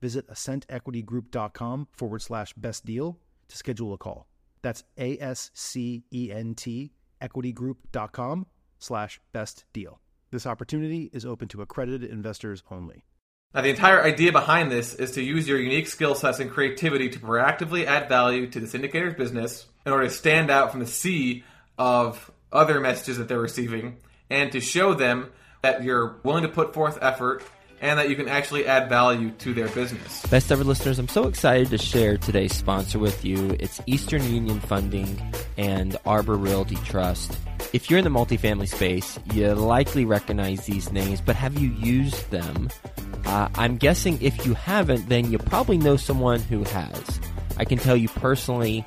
visit ascentequitygroup.com forward slash best deal to schedule a call. That's A S C E N T equitygroup.com slash best deal. This opportunity is open to accredited investors only. Now, the entire idea behind this is to use your unique skill sets and creativity to proactively add value to the syndicator's business in order to stand out from the sea of other messages that they're receiving and to show them that you're willing to put forth effort and that you can actually add value to their business. Best ever listeners, I'm so excited to share today's sponsor with you. It's Eastern Union Funding and Arbor Realty Trust. If you're in the multifamily space, you likely recognize these names, but have you used them? Uh, I'm guessing if you haven't, then you probably know someone who has. I can tell you personally,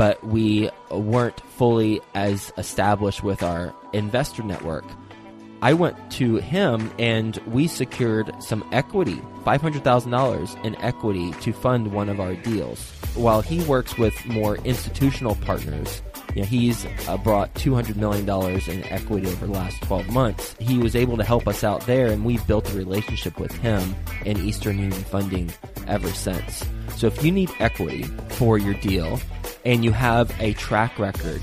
but we weren't fully as established with our investor network. I went to him and we secured some equity, $500,000 in equity to fund one of our deals. While he works with more institutional partners, you know, he's uh, brought $200 million in equity over the last 12 months. He was able to help us out there, and we've built a relationship with him and Eastern Union Funding ever since. So if you need equity for your deal and you have a track record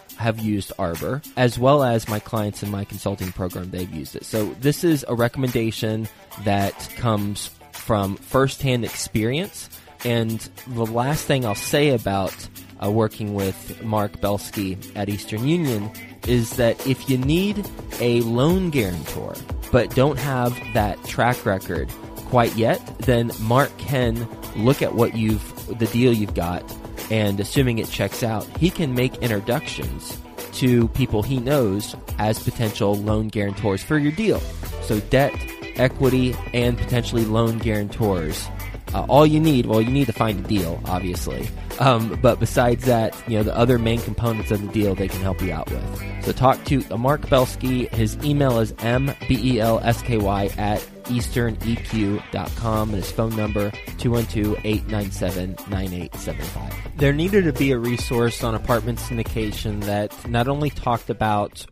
have used Arbor, as well as my clients in my consulting program, they've used it. So this is a recommendation that comes from firsthand experience. And the last thing I'll say about uh, working with Mark Belsky at Eastern Union is that if you need a loan guarantor, but don't have that track record quite yet, then Mark can look at what you've, the deal you've got, and assuming it checks out, he can make introductions to people he knows as potential loan guarantors for your deal. So debt, equity, and potentially loan guarantors. Uh, all you need, well, you need to find a deal, obviously. Um, but besides that, you know, the other main components of the deal they can help you out with. So talk to Mark Belsky. His email is mbelsky at easterneq.com and his phone number 212-897-9875. There needed to be a resource on apartment syndication that not only talked about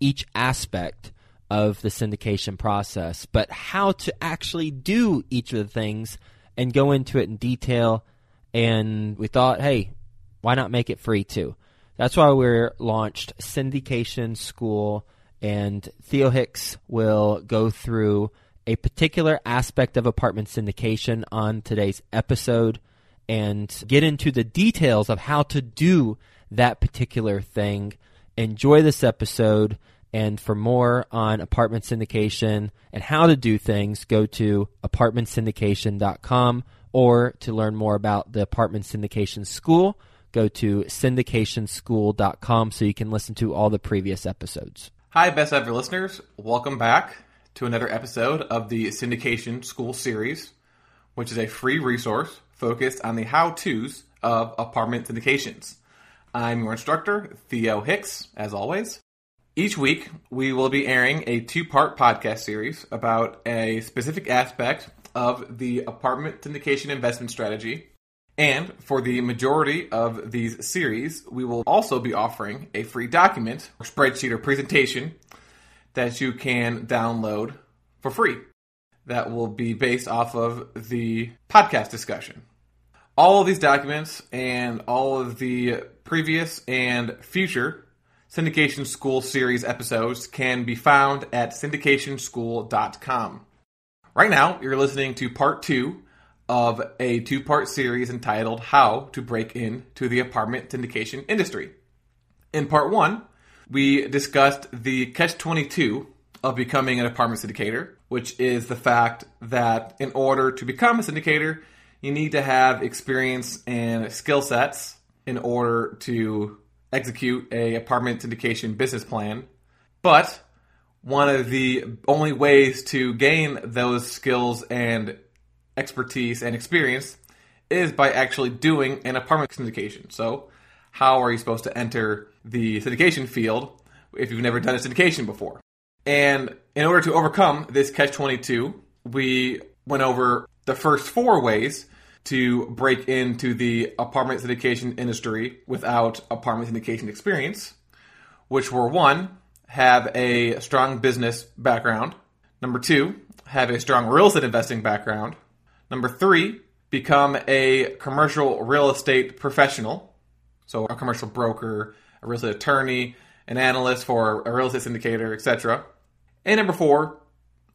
each aspect of the syndication process, but how to actually do each of the things and go into it in detail. And we thought, hey, why not make it free too? That's why we launched Syndication School, and Theo Hicks will go through a particular aspect of apartment syndication on today's episode and get into the details of how to do that particular thing. Enjoy this episode. And for more on apartment syndication and how to do things, go to apartmentsyndication.com or to learn more about the apartment syndication school, go to syndicationschool.com so you can listen to all the previous episodes. Hi, best ever listeners. Welcome back to another episode of the Syndication School series, which is a free resource focused on the how to's of apartment syndications. I'm your instructor, Theo Hicks, as always. Each week, we will be airing a two part podcast series about a specific aspect of the apartment syndication investment strategy. And for the majority of these series, we will also be offering a free document or spreadsheet or presentation that you can download for free. That will be based off of the podcast discussion. All of these documents and all of the previous and future Syndication School series episodes can be found at syndicationschool.com. Right now, you're listening to part two of a two part series entitled How to Break Into the Apartment Syndication Industry. In part one, we discussed the catch 22 of becoming an apartment syndicator, which is the fact that in order to become a syndicator, you need to have experience and skill sets in order to execute a apartment syndication business plan. But one of the only ways to gain those skills and expertise and experience is by actually doing an apartment syndication. So, how are you supposed to enter the syndication field if you've never done a syndication before? And in order to overcome this catch 22, we went over the first four ways to break into the apartment syndication industry without apartment syndication experience, which were one, have a strong business background. Number two, have a strong real estate investing background. Number three, become a commercial real estate professional. So, a commercial broker, a real estate attorney, an analyst for a real estate syndicator, etc. And number four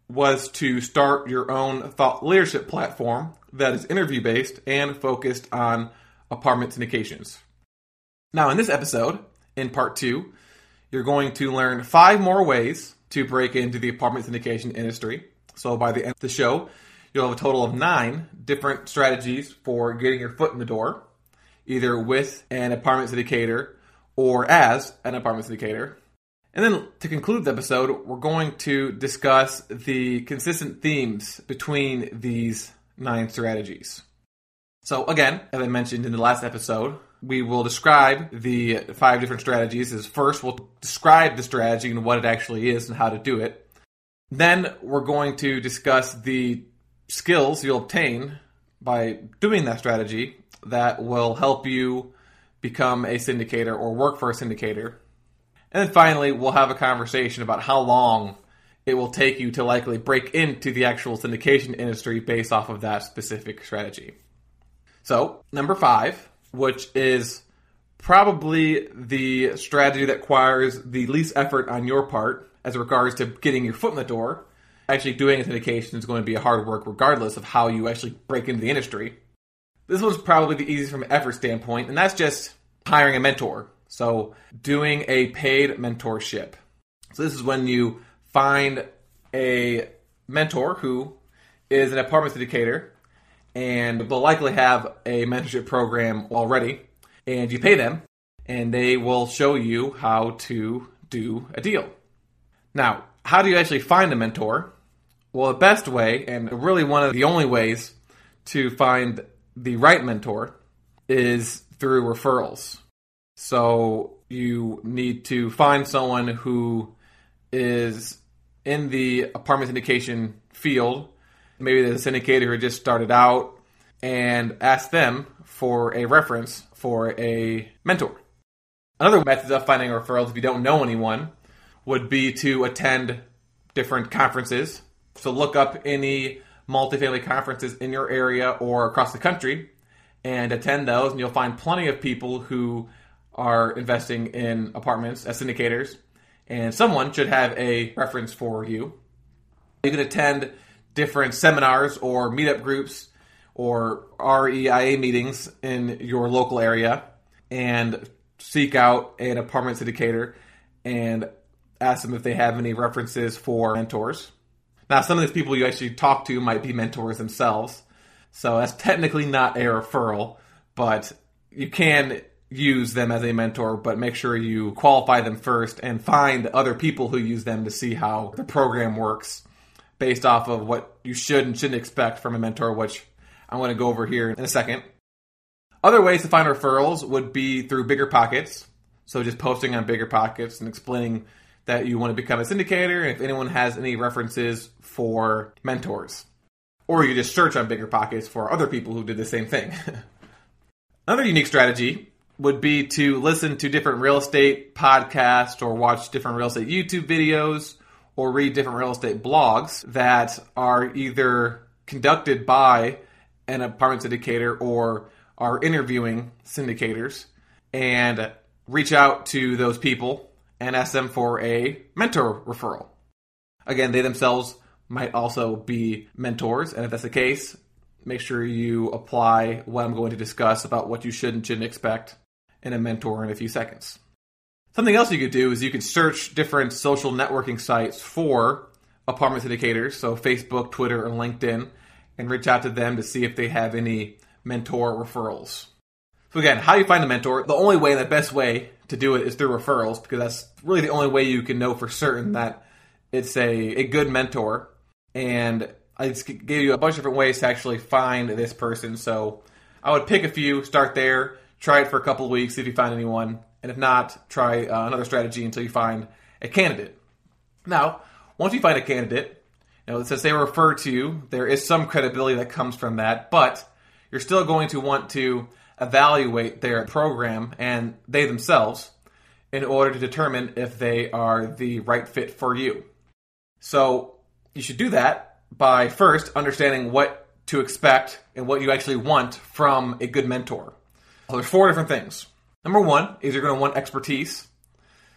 was to start your own thought leadership platform that is interview based and focused on apartment syndications. Now, in this episode, in part two, you're going to learn five more ways to break into the apartment syndication industry. So, by the end of the show, you'll have a total of nine different strategies for getting your foot in the door, either with an apartment syndicator or as an apartment syndicator. And then to conclude the episode, we're going to discuss the consistent themes between these nine strategies. So, again, as I mentioned in the last episode, we will describe the five different strategies. As first, we'll describe the strategy and what it actually is and how to do it. Then, we're going to discuss the skills you'll obtain by doing that strategy that will help you become a syndicator or work for a syndicator. And then finally, we'll have a conversation about how long it will take you to likely break into the actual syndication industry based off of that specific strategy. So, number five, which is probably the strategy that requires the least effort on your part as regards to getting your foot in the door. Actually, doing a syndication is going to be a hard work regardless of how you actually break into the industry. This one's probably the easiest from effort standpoint, and that's just hiring a mentor. So, doing a paid mentorship. So, this is when you find a mentor who is an apartment syndicator and they'll likely have a mentorship program already, and you pay them, and they will show you how to do a deal. Now, how do you actually find a mentor? Well, the best way, and really one of the only ways to find the right mentor, is through referrals. So you need to find someone who is in the apartment syndication field. Maybe a syndicator who just started out and ask them for a reference for a mentor. Another method of finding referrals if you don't know anyone would be to attend different conferences. So look up any multifamily conferences in your area or across the country and attend those, and you'll find plenty of people who are investing in apartments as syndicators, and someone should have a reference for you. You can attend different seminars or meetup groups or REIA meetings in your local area and seek out an apartment syndicator and ask them if they have any references for mentors. Now, some of these people you actually talk to might be mentors themselves, so that's technically not a referral, but you can use them as a mentor, but make sure you qualify them first and find other people who use them to see how the program works based off of what you should and shouldn't expect from a mentor, which I'm going to go over here in a second. Other ways to find referrals would be through Bigger Pockets. So just posting on Bigger Pockets and explaining that you want to become a syndicator if anyone has any references for mentors. Or you just search on Bigger Pockets for other people who did the same thing. Another unique strategy would be to listen to different real estate podcasts or watch different real estate YouTube videos or read different real estate blogs that are either conducted by an apartment syndicator or are interviewing syndicators and reach out to those people and ask them for a mentor referral. Again, they themselves might also be mentors, and if that's the case, make sure you apply what I'm going to discuss about what you should and shouldn't expect in a mentor in a few seconds. Something else you could do is you could search different social networking sites for apartment syndicators, so Facebook, Twitter, and LinkedIn, and reach out to them to see if they have any mentor referrals. So again, how do you find a mentor? The only way, the best way to do it is through referrals because that's really the only way you can know for certain that it's a, a good mentor. And I just gave you a bunch of different ways to actually find this person. So I would pick a few, start there, try it for a couple of weeks, see if you find anyone, and if not, try uh, another strategy until you find a candidate. Now, once you find a candidate, you know, since they refer to you, there is some credibility that comes from that, but you're still going to want to evaluate their program and they themselves in order to determine if they are the right fit for you. So you should do that by first understanding what to expect and what you actually want from a good mentor. So there's four different things. Number one is you're going to want expertise.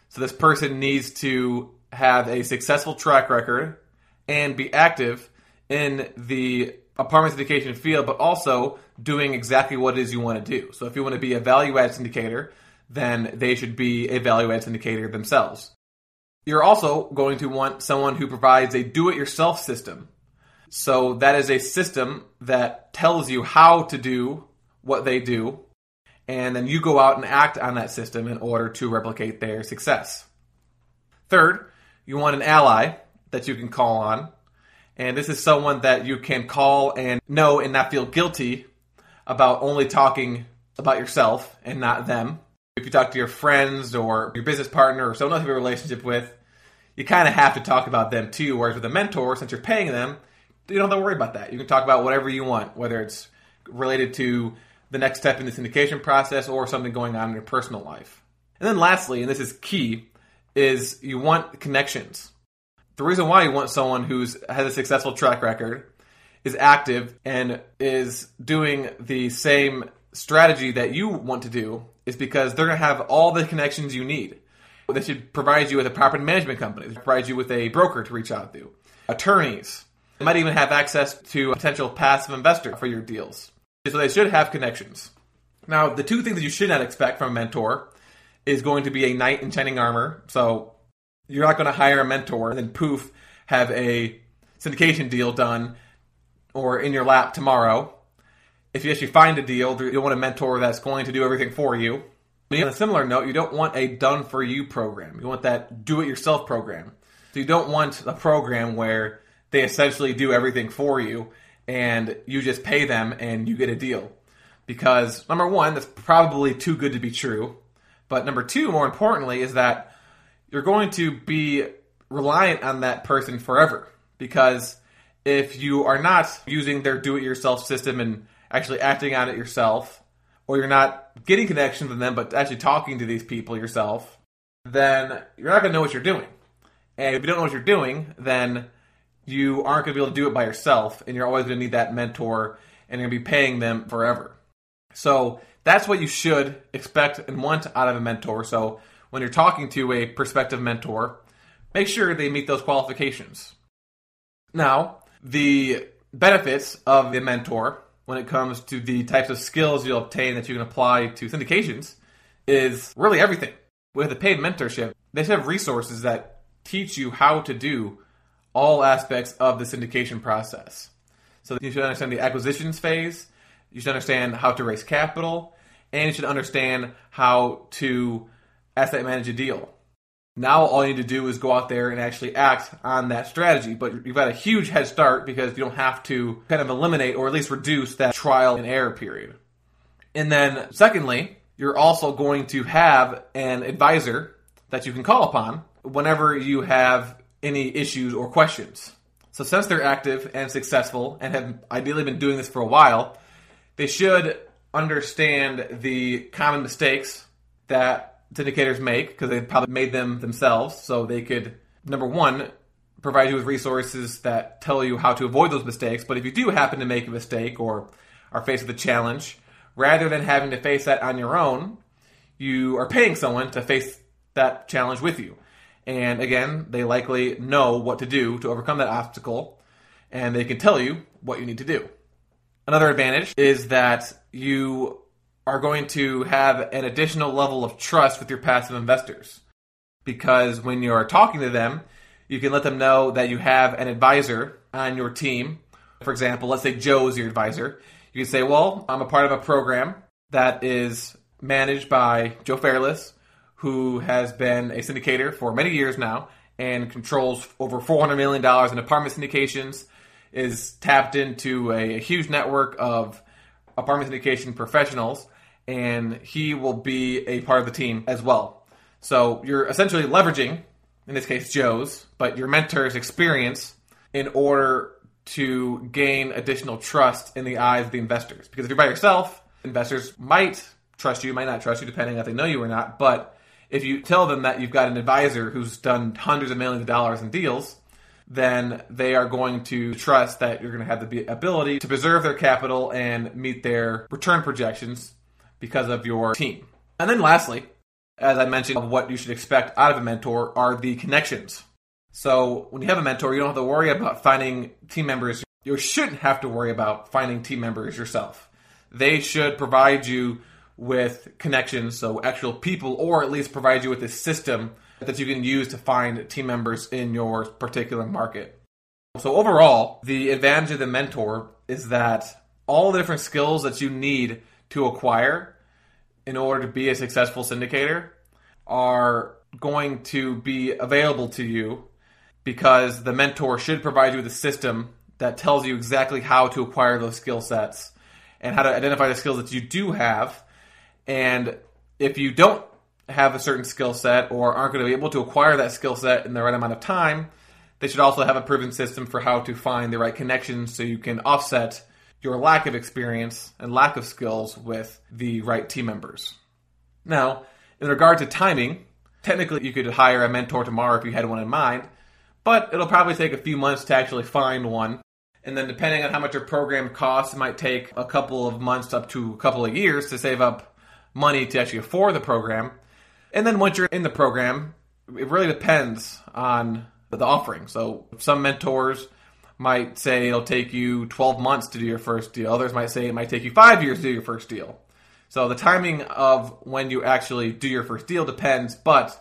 So this person needs to have a successful track record and be active in the apartment syndication field, but also doing exactly what it is you want to do. So if you want to be a value add syndicator, then they should be a value add syndicator themselves. You're also going to want someone who provides a do it yourself system. So that is a system that tells you how to do what they do, and then you go out and act on that system in order to replicate their success. Third, you want an ally that you can call on and this is someone that you can call and know and not feel guilty about only talking about yourself and not them. If you talk to your friends or your business partner or someone else you have a relationship with, you kind of have to talk about them too. Whereas with a mentor, since you're paying them, you don't have to worry about that. You can talk about whatever you want, whether it's related to the next step in the syndication process or something going on in your personal life. And then lastly, and this is key, is you want connections the reason why you want someone who's has a successful track record, is active, and is doing the same strategy that you want to do is because they're going to have all the connections you need. They should provide you with a property management company, they provide you with a broker to reach out to, attorneys. They might even have access to a potential passive investor for your deals. So they should have connections. Now, the two things that you should not expect from a mentor is going to be a knight in shining armor. So you're not going to hire a mentor and then poof, have a syndication deal done or in your lap tomorrow. If you actually find a deal, you want a mentor that's going to do everything for you. But on a similar note, you don't want a done for you program. You want that do it yourself program. So you don't want a program where they essentially do everything for you and you just pay them and you get a deal. Because number one, that's probably too good to be true. But number two, more importantly, is that you're going to be reliant on that person forever because if you are not using their do-it-yourself system and actually acting on it yourself, or you're not getting connections with them but actually talking to these people yourself, then you're not going to know what you're doing. And if you don't know what you're doing, then you aren't going to be able to do it by yourself, and you're always going to need that mentor, and you're going to be paying them forever. So that's what you should expect and want out of a mentor. So when you're talking to a prospective mentor, make sure they meet those qualifications. Now, the benefits of the mentor when it comes to the types of skills you'll obtain that you can apply to syndications is really everything. With a paid mentorship, they have resources that teach you how to do all aspects of the syndication process. So you should understand the acquisitions phase, you should understand how to raise capital, and you should understand how to asset manage a deal. Now all you need to do is go out there and actually act on that strategy. But you've got a huge head start because you don't have to kind of eliminate or at least reduce that trial and error period. And then secondly, you're also going to have an advisor that you can call upon whenever you have any issues or questions. So since they're active and successful and have ideally been doing this for a while, they should understand the common mistakes that syndicators make because they probably made them themselves. So they could, number one, provide you with resources that tell you how to avoid those mistakes. But if you do happen to make a mistake or are faced with a challenge, rather than having to face that on your own, you are paying someone to face that challenge with you. And again, they likely know what to do to overcome that obstacle, and they can tell you what you need to do. Another advantage is that you are going to have an additional level of trust with your passive investors. Because when you're talking to them, you can let them know that you have an advisor on your team. For example, let's say Joe's your advisor. You can say, Well, I'm a part of a program that is managed by Joe Fairless, who has been a syndicator for many years now and controls over $400 million in apartment syndications, is tapped into a, a huge network of apartment syndication professionals and he will be a part of the team as well. So you're essentially leveraging, in this case, Joe's, but your mentor's experience in order to gain additional trust in the eyes of the investors. Because if you're by yourself, investors might trust you, might not trust you, depending if they know you or not. But if you tell them that you've got an advisor who's done hundreds of millions of dollars in deals, then they are going to trust that you're going to have the ability to preserve their capital and meet their return projections because of your team. And then lastly, as I mentioned, what you should expect out of a mentor are the connections. So when you have a mentor, you don't have to worry about finding team members. You shouldn't have to worry about finding team members yourself. They should provide you with connections, so actual people, or at least provide you with a system that you can use to find team members in your particular market. So overall, the advantage of the mentor is that all the different skills that you need to acquire in order to be a successful syndicator are going to be available to you because the mentor should provide you with a system that tells you exactly how to acquire those skill sets and how to identify the skills that you do have. And if you don't have a certain skill set or aren't going to be able to acquire that skill set in the right amount of time, they should also have a proven system for how to find the right connections so you can offset your lack of experience and lack of skills with the right team members. Now, in regard to timing, technically you could hire a mentor tomorrow if you had one in mind, but it'll probably take a few months to actually find one. And then, depending on how much your program costs, it might take a couple of months up to a couple of years to save up money to actually afford the program. And then, once you're in the program, it really depends on the offering. So, some mentors might say it'll take you 12 months to do your first deal. Others might say it might take you five years to do your first deal. So the timing of when you actually do your first deal depends, but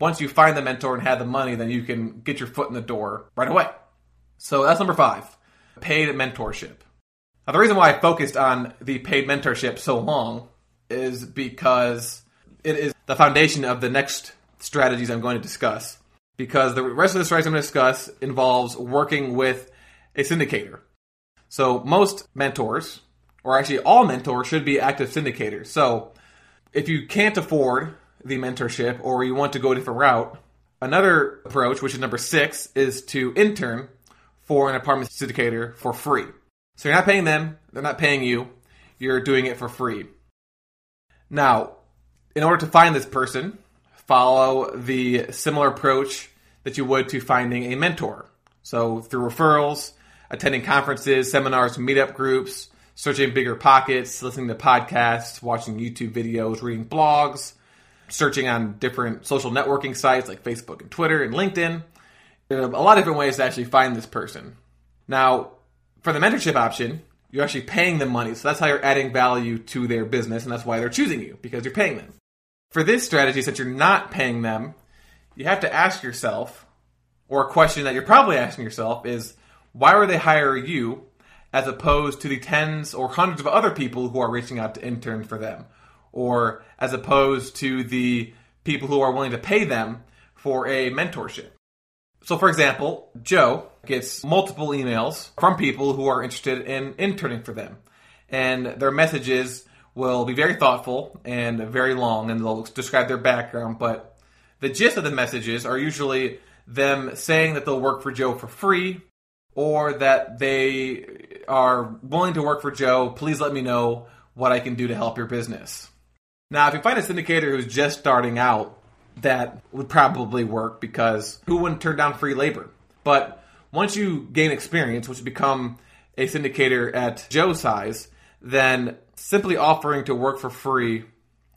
once you find the mentor and have the money, then you can get your foot in the door right away. So that's number five paid mentorship. Now, the reason why I focused on the paid mentorship so long is because it is the foundation of the next strategies I'm going to discuss. Because the rest of the strategies I'm going to discuss involves working with a syndicator. So most mentors, or actually all mentors, should be active syndicators. So if you can't afford the mentorship or you want to go a different route, another approach, which is number six, is to intern for an apartment syndicator for free. So you're not paying them, they're not paying you, you're doing it for free. Now, in order to find this person, follow the similar approach that you would to finding a mentor. So through referrals, attending conferences, seminars, meetup groups, searching bigger pockets, listening to podcasts, watching YouTube videos, reading blogs, searching on different social networking sites like Facebook and Twitter and LinkedIn. There are a lot of different ways to actually find this person. Now, for the mentorship option, you're actually paying them money. So that's how you're adding value to their business, and that's why they're choosing you, because you're paying them. For this strategy, since you're not paying them, you have to ask yourself, or a question that you're probably asking yourself is, why would they hire you as opposed to the tens or hundreds of other people who are reaching out to intern for them? or as opposed to the people who are willing to pay them for a mentorship. So, for example, Joe gets multiple emails from people who are interested in interning for them. And their messages will be very thoughtful and very long, and they'll describe their background. But the gist of the messages are usually them saying that they'll work for Joe for free or that they are willing to work for Joe. Please let me know what I can do to help your business. Now, if you find a syndicator who's just starting out, that would probably work because who wouldn't turn down free labor? But once you gain experience, you become a syndicator at Joe size, then simply offering to work for free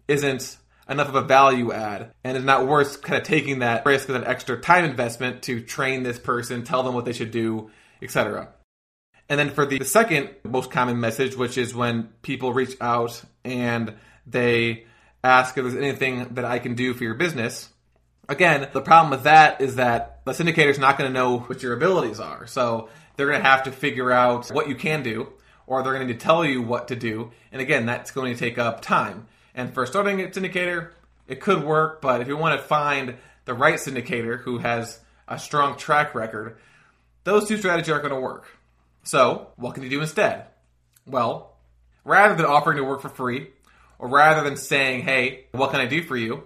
isn't enough of a value add and is not worth kind of taking that risk of an extra time investment to train this person, tell them what they should do, etc. And then for the second most common message, which is when people reach out and they ask if there's anything that I can do for your business. Again, the problem with that is that the syndicator is not going to know what your abilities are. So they're going to have to figure out what you can do, or they're going to tell you what to do. And again, that's going to take up time. And for starting a syndicator, it could work, but if you want to find the right syndicator who has a strong track record, those two strategies aren't going to work. So, what can you do instead? Well, rather than offering to work for free, or rather than saying, hey, what can I do for you?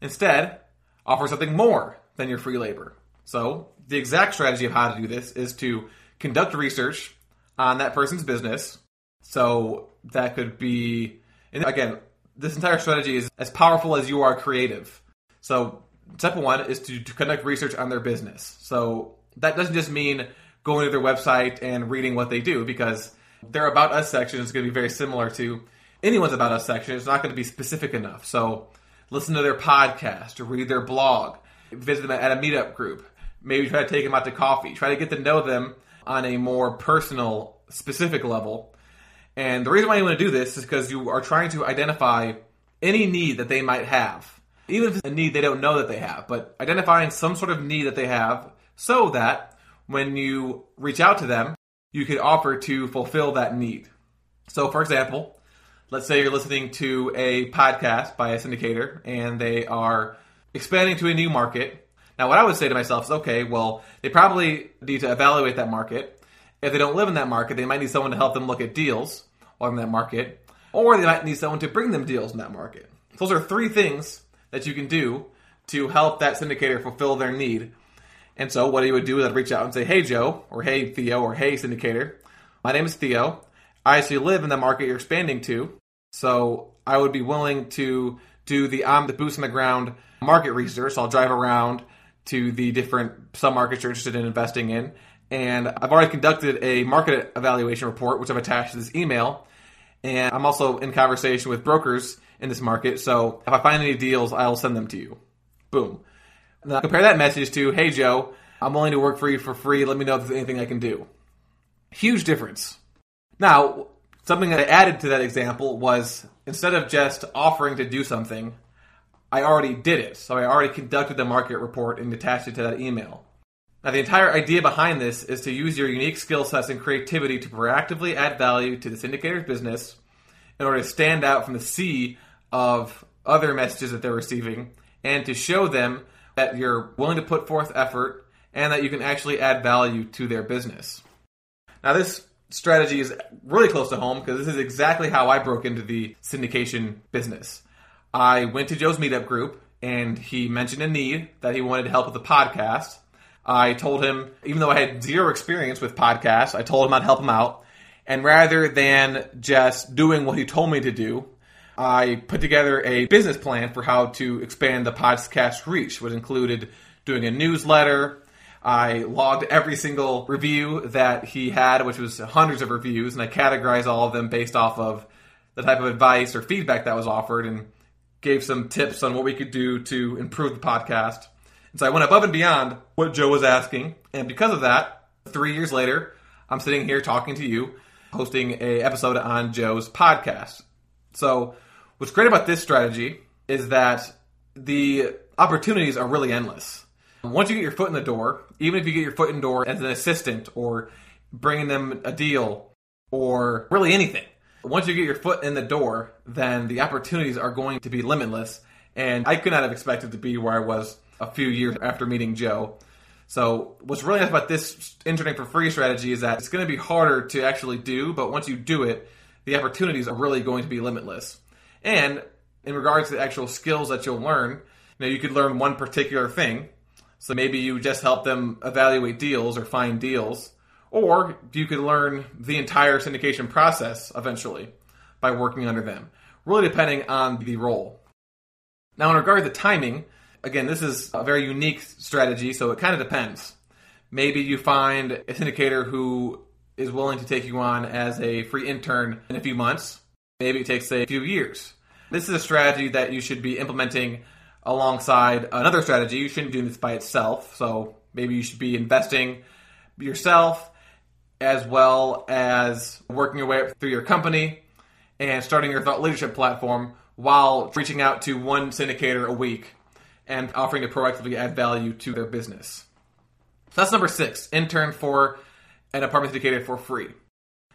Instead, offer something more than your free labor. So, the exact strategy of how to do this is to conduct research on that person's business. So, that could be, and again, this entire strategy is as powerful as you are creative. So, step one is to, to conduct research on their business. So, that doesn't just mean going to their website and reading what they do because their About Us section is going to be very similar to anyone's About Us section. It's not going to be specific enough. So listen to their podcast read their blog, visit them at a meetup group, maybe try to take them out to coffee, try to get to know them on a more personal, specific level. And the reason why you want to do this is because you are trying to identify any need that they might have. Even if it's a need they don't know that they have, but identifying some sort of need that they have so that when you reach out to them, you can offer to fulfill that need. So, for example, let's say you're listening to a podcast by a syndicator and they are expanding to a new market. Now, what I would say to myself is okay, well, they probably need to evaluate that market. If they don't live in that market, they might need someone to help them look at deals in that market, or they might need someone to bring them deals in that market. Those are three things that you can do to help that syndicator fulfill their need. And so, what he would do is I'd reach out and say, Hey, Joe, or Hey, Theo, or Hey, syndicator. My name is Theo. I actually live in the market you're expanding to. So, I would be willing to do the I'm the boots on the ground market research. I'll drive around to the different submarkets you're interested in investing in. And I've already conducted a market evaluation report, which I've attached to this email. And I'm also in conversation with brokers in this market. So if I find any deals, I'll send them to you. Boom. Compare that message to, hey Joe, I'm willing to work for you for free. Let me know if there's anything I can do. Huge difference. Now, something that I added to that example was instead of just offering to do something, I already did it. So I already conducted the market report and attached it to that email. Now, the entire idea behind this is to use your unique skill sets and creativity to proactively add value to the syndicator's business in order to stand out from the sea of other messages that they're receiving and to show them that you're willing to put forth effort and that you can actually add value to their business. Now, this strategy is really close to home because this is exactly how I broke into the syndication business. I went to Joe's meetup group and he mentioned a need that he wanted help with the podcast. I told him, even though I had zero experience with podcasts, I told him I'd help him out. And rather than just doing what he told me to do, I put together a business plan for how to expand the podcast reach, which included doing a newsletter. I logged every single review that he had, which was hundreds of reviews, and I categorized all of them based off of the type of advice or feedback that was offered and gave some tips on what we could do to improve the podcast. And so I went above and beyond what Joe was asking. And because of that, three years later, I'm sitting here talking to you, hosting a episode on Joe's podcast. So What's great about this strategy is that the opportunities are really endless. Once you get your foot in the door, even if you get your foot in the door as an assistant or bringing them a deal or really anything, once you get your foot in the door, then the opportunities are going to be limitless. And I could not have expected to be where I was a few years after meeting Joe. So, what's really nice about this interning for free strategy is that it's going to be harder to actually do, but once you do it, the opportunities are really going to be limitless. And in regards to the actual skills that you'll learn, you know, you could learn one particular thing. So maybe you just help them evaluate deals or find deals, or you could learn the entire syndication process eventually by working under them, really depending on the role. Now, in regard to timing, again, this is a very unique strategy, so it kind of depends. Maybe you find a syndicator who is willing to take you on as a free intern in a few months. Maybe it takes a few years. This is a strategy that you should be implementing alongside another strategy. You shouldn't do this by itself. So maybe you should be investing yourself as well as working your way up through your company and starting your thought leadership platform while reaching out to one syndicator a week and offering to proactively add value to their business. So that's number six intern for an apartment syndicator for free.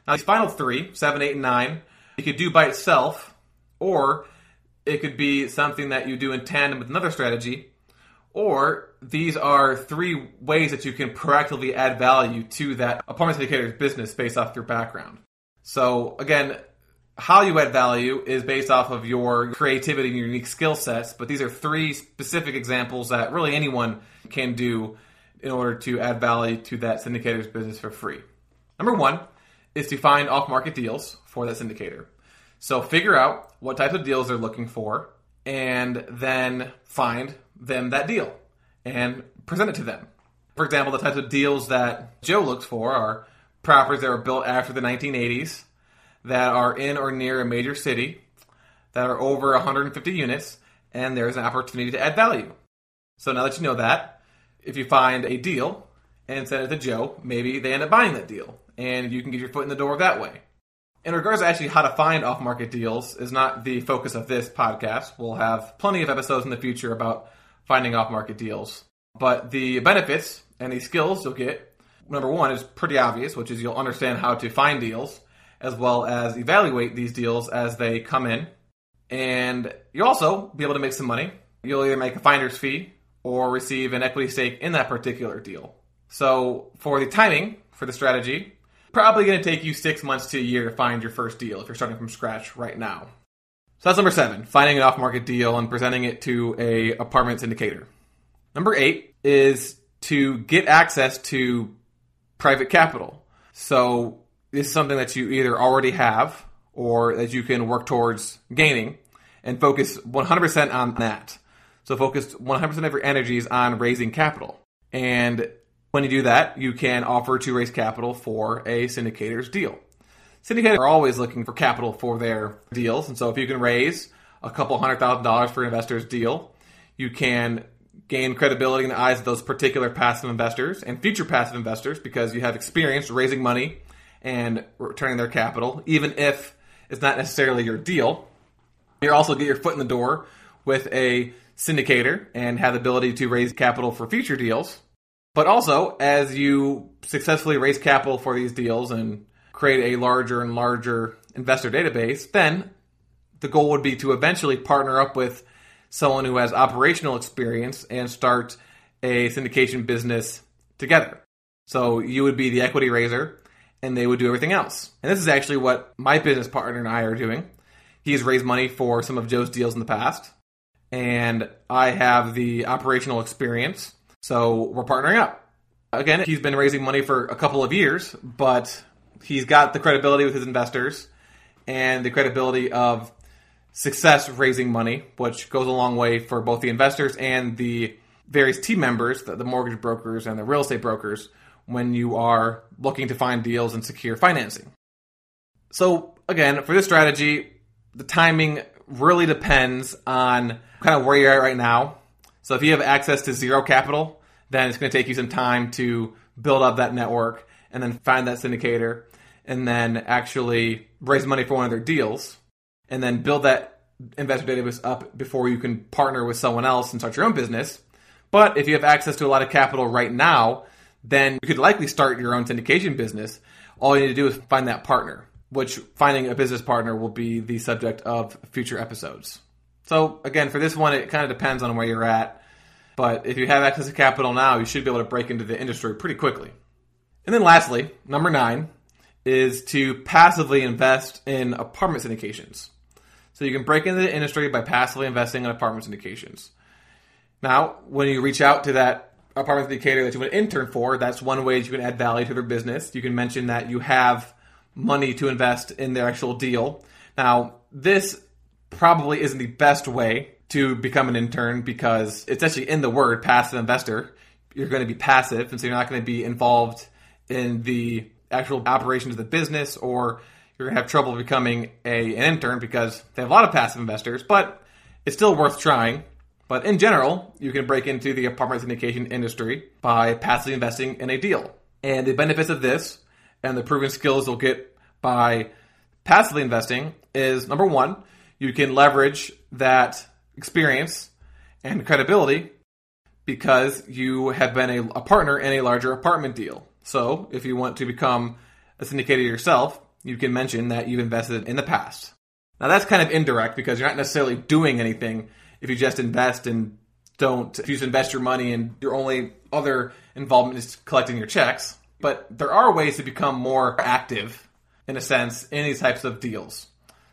Now, these final three, seven, eight, and nine, you could do by itself, or it could be something that you do in tandem with another strategy, or these are three ways that you can proactively add value to that apartment syndicator's business based off your background. So, again, how you add value is based off of your creativity and your unique skill sets, but these are three specific examples that really anyone can do in order to add value to that syndicator's business for free. Number one is to find off market deals for that syndicator. So figure out what types of deals they're looking for and then find them that deal and present it to them. For example, the types of deals that Joe looks for are properties that were built after the 1980s that are in or near a major city that are over 150 units and there's an opportunity to add value. So now that you know that, if you find a deal and send it to Joe, maybe they end up buying that deal and you can get your foot in the door that way. In regards to actually how to find off market deals is not the focus of this podcast. We'll have plenty of episodes in the future about finding off market deals. But the benefits and the skills you'll get, number one, is pretty obvious, which is you'll understand how to find deals as well as evaluate these deals as they come in. And you'll also be able to make some money. You'll either make a finder's fee or receive an equity stake in that particular deal. So for the timing for the strategy, probably going to take you six months to a year to find your first deal if you're starting from scratch right now. So that's number seven, finding an off-market deal and presenting it to a apartment syndicator. Number eight is to get access to private capital. So this is something that you either already have or that you can work towards gaining and focus 100% on that. So focus 100% of your energies on raising capital. And when you do that, you can offer to raise capital for a syndicator's deal. Syndicators are always looking for capital for their deals, and so if you can raise a couple hundred thousand dollars for an investor's deal, you can gain credibility in the eyes of those particular passive investors and future passive investors because you have experience raising money and returning their capital, even if it's not necessarily your deal. You also get your foot in the door with a syndicator and have the ability to raise capital for future deals but also, as you successfully raise capital for these deals and create a larger and larger investor database, then the goal would be to eventually partner up with someone who has operational experience and start a syndication business together. So you would be the equity raiser and they would do everything else. And this is actually what my business partner and I are doing. He's raised money for some of Joe's deals in the past, and I have the operational experience so we're partnering up. Again, he's been raising money for a couple of years, but he's got the credibility with his investors and the credibility of success raising money, which goes a long way for both the investors and the various team members, the, mortgage brokers and the real estate brokers, when you are looking to find deals and secure financing. So, again, for this strategy, the timing really depends on kind of where you're at right now so if you have access to zero capital, then it's going to take you some time to build up that network and then find that syndicator and then actually raise money for one of their deals and then build that investor database up before you can partner with someone else and start your own business. But if you have access to a lot of capital right now, then you could likely start your own syndication business. All you need to do is find that partner. which finding a business partner will be the subject of future episodes. So, again, for this one, it kind of depends on where you're at. But if you have access to capital now, you should be able to break into the industry pretty quickly. And then, lastly, number nine is to passively invest in apartment syndications. So, you can break into the industry by passively investing in apartment syndications. Now, when you reach out to that apartment syndicator that you want to intern for, that's one way that you can add value to their business. You can mention that you have money to invest in their actual deal. Now, this probably isn't the best way to become an intern because it's actually in the word passive investor. You're going to be passive, and so you're not going to be involved in the actual operations of the business, or you're going to have trouble becoming a, an intern because they have a lot of passive investors, but it's still worth trying. But in general, you can break into the apartment syndication industry by passively investing in a deal. And the benefits of this and the proven skills you'll get by passively investing is number one, you can leverage that experience and credibility because you have been a, a, partner in a larger apartment deal. So if you want to become a syndicator yourself, you can mention that you've invested in the past. Now that's kind of indirect because you're not necessarily doing anything if you just invest and don't if you just invest your money and your only other involvement is collecting your checks. But there are ways to become more active in a sense in these types of deals.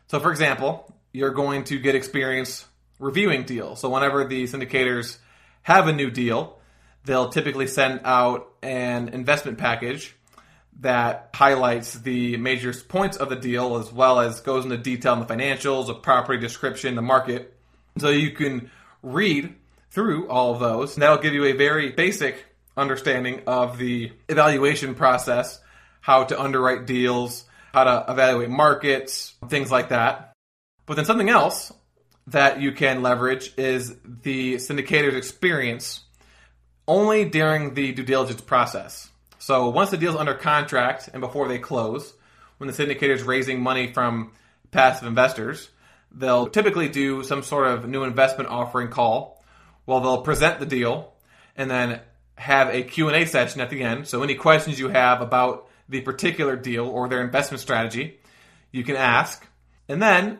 So for example, you're going to get experience reviewing deals. So whenever the syndicators have a new deal, they'll typically send out an investment package that highlights the major points of the deal as well as goes into detail on the financials, the property description, the market, so you can read through all of those. And that'll give you a very basic understanding of the evaluation process, how to underwrite deals, how to evaluate markets, things like that. But then something else that you can leverage is the syndicator's experience only during the due diligence process. So once the deal's under contract and before they close, when the syndicator is raising money from passive investors, they'll typically do some sort of new investment offering call. Well, they'll present the deal and then have a Q&A session at the end. So any questions you have about the particular deal or their investment strategy, you can ask. And then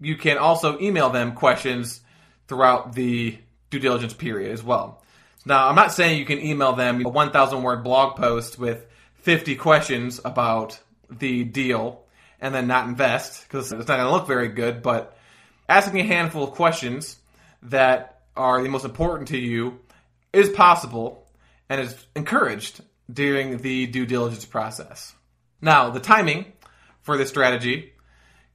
you can also email them questions throughout the due diligence period as well. Now, I'm not saying you can email them a 1,000 word blog post with 50 questions about the deal and then not invest because it's not going to look very good. But asking a handful of questions that are the most important to you is possible and is encouraged during the due diligence process. Now, the timing for this strategy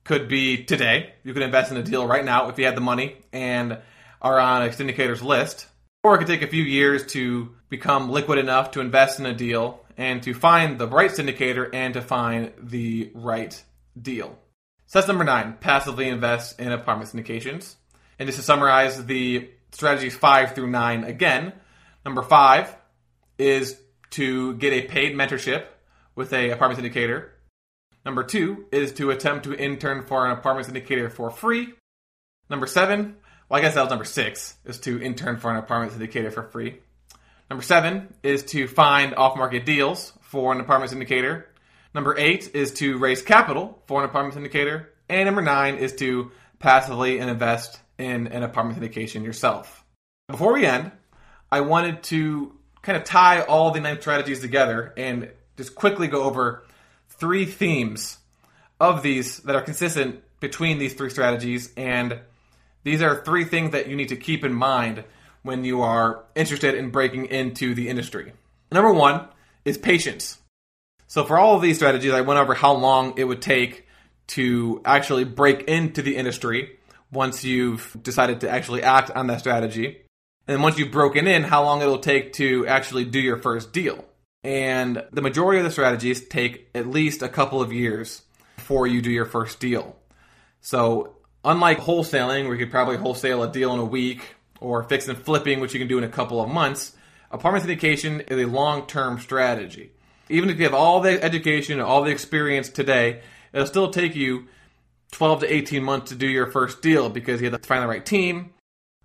could be today. You could invest in a deal right now if you had the money and are on a syndicator's list. Or it could take a few years to become liquid enough to invest in a deal and to find the right syndicator and to find the right deal. So that's number nine, passively invest in apartment syndications. And just to summarize the strategies five through nine again, number five is to get a paid mentorship with a apartment syndicator. Number two is to attempt to intern for an apartment syndicator for free. Number seven, well, I guess that was number six, is to intern for an apartment syndicator for free. Number seven is to find off market deals for an apartment syndicator. Number eight is to raise capital for an apartment syndicator. And number nine is to passively invest in an apartment syndication yourself. Before we end, I wanted to kind of tie all the nine strategies together and just quickly go over three themes of these that are consistent between these three strategies. And these are three things that you need to keep in mind when you are interested in breaking into the industry. Number one is patience. So for all of these strategies, I went over how long it would take to actually break into the industry once you've decided to actually act on that strategy. And then once you've broken in, how long it'll take to actually do your first deal. And the majority of the strategies take at least a couple of years before you do your first deal. So, unlike wholesaling, where you could probably wholesale a deal in a week, or fix and flipping, which you can do in a couple of months, apartment syndication is a long term strategy even if you have all the education and all the experience today, it'll still take you 12 to 18 months to do your first deal because you have to find the right team.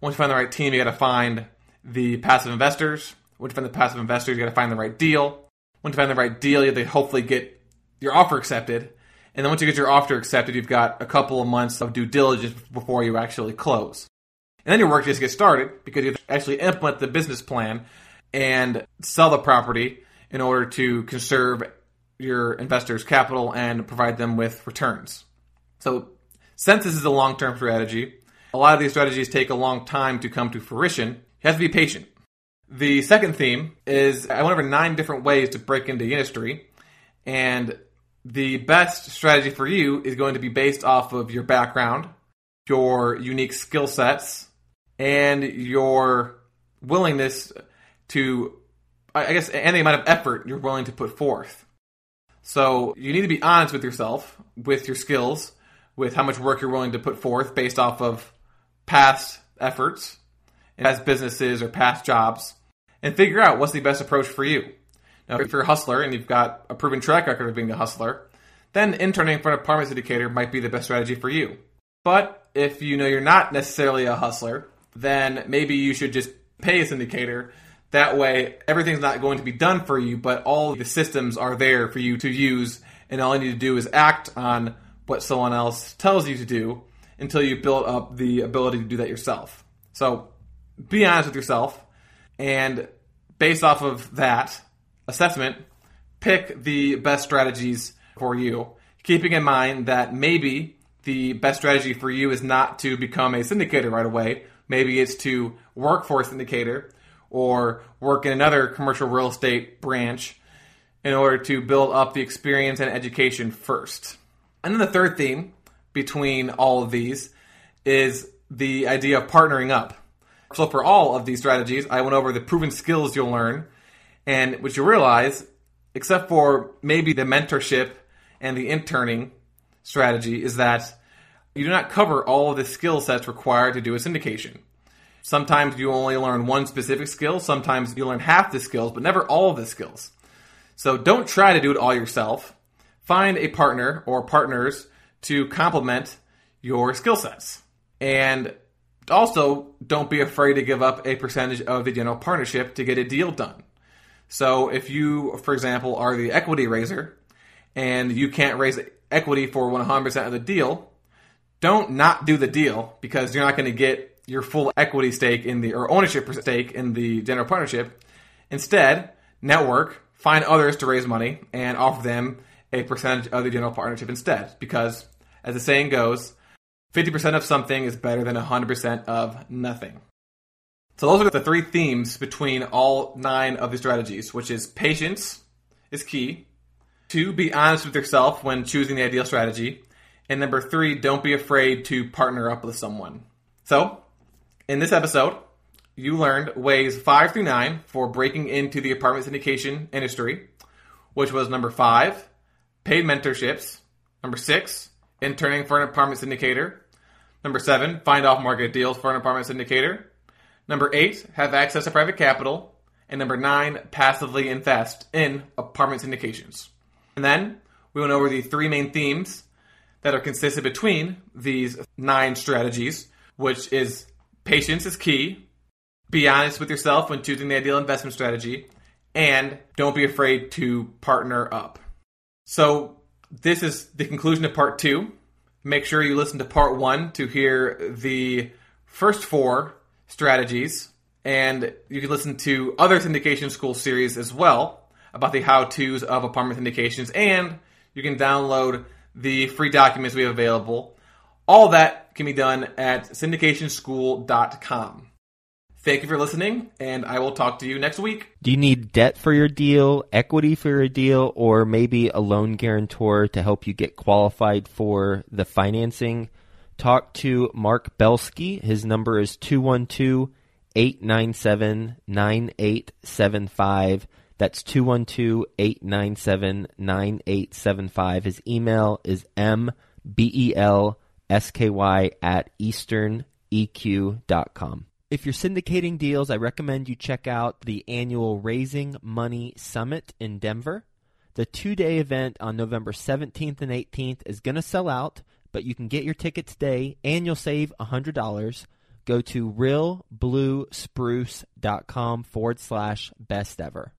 Once you find the right team, you got to find the passive investors. Once you find the passive investors, you got to find the right deal. Once you find the right deal, you have to hopefully get your offer accepted. And then once you get your offer accepted, you've got a couple of months of due diligence before you actually close. And then your work just gets started because you have to actually implement the business plan and sell the property in order to conserve your investors' capital and provide them with returns. So, since this is a long term strategy, a lot of these strategies take a long time to come to fruition. You have to be patient. The second theme is I went over nine different ways to break into industry, and the best strategy for you is going to be based off of your background, your unique skill sets, and your willingness to, I guess, the amount of effort you're willing to put forth. So you need to be honest with yourself, with your skills, with how much work you're willing to put forth based off of past efforts, as businesses or past jobs, and figure out what's the best approach for you. Now, if you're a hustler and you've got a proven track record of being a hustler, then interning for an apartment syndicator might be the best strategy for you. But if you know you're not necessarily a hustler, then maybe you should just pay a syndicator. That way, everything's not going to be done for you, but all the systems are there for you to use, and all you need to do is act on what someone else tells you to do until you build up the ability to do that yourself. So, be honest with yourself, and based off of that assessment, pick the best strategies for you, keeping in mind that maybe the best strategy for you is not to become a syndicator right away. Maybe it's to work for a syndicator or work in another commercial real estate branch in order to build up the experience and education first. And then the third theme between all of these is the idea of partnering up. So for all of these strategies, I went over the proven skills you'll learn, and what you realize, except for maybe the mentorship and the interning strategy, is that you do not cover all of the skill sets required to do a syndication. Sometimes you only learn one specific skill, sometimes you learn half the skills, but never all of the skills. So don't try to do it all yourself. Find a partner or partners to complement your skill sets. And also, don't be afraid to give up a percentage of the general partnership to get a deal done. So, if you, for example, are the equity raiser and you can't raise equity for 100% of the deal, don't not do the deal because you're not going to get your full equity stake in the or ownership stake in the general partnership. Instead, network, find others to raise money and offer them a percentage of the general partnership instead because as the saying goes, 50% of something is better than 100% of nothing. So those are the three themes between all nine of the strategies, which is patience is key. Two, be honest with yourself when choosing the ideal strategy. And number three, don't be afraid to partner up with someone. So, in this episode, you learned ways five through nine for breaking into the apartment syndication industry, which was number five, paid mentorships. Number six, interning for an apartment syndicator. Number seven, find off market deals for an apartment syndicator. Number eight, have access to private capital. And number nine, passively invest in apartment syndications. And then we went over the three main themes that are consistent between these nine strategies, which is patience is key, be honest with yourself when choosing the ideal investment strategy, and don't be afraid to partner up. So, this is the conclusion of part two. Make sure you listen to part one to hear the first four strategies, and you can listen to other syndication school series as well about the how to's of apartment syndications, and you can download the free documents we have available. All that can be done at syndicationschool.com. Thank you for listening, and I will talk to you next week. Do you need debt for your deal, equity for your deal, or maybe a loan guarantor to help you get qualified for the financing? Talk to Mark Belsky. His number is 212 897 9875. That's 212 897 9875. His email is mbelsky at easterneq.com. If you're syndicating deals, I recommend you check out the annual Raising Money Summit in Denver. The two day event on November 17th and 18th is going to sell out, but you can get your ticket today and you'll save $100. Go to realbluespruce.com forward slash best ever.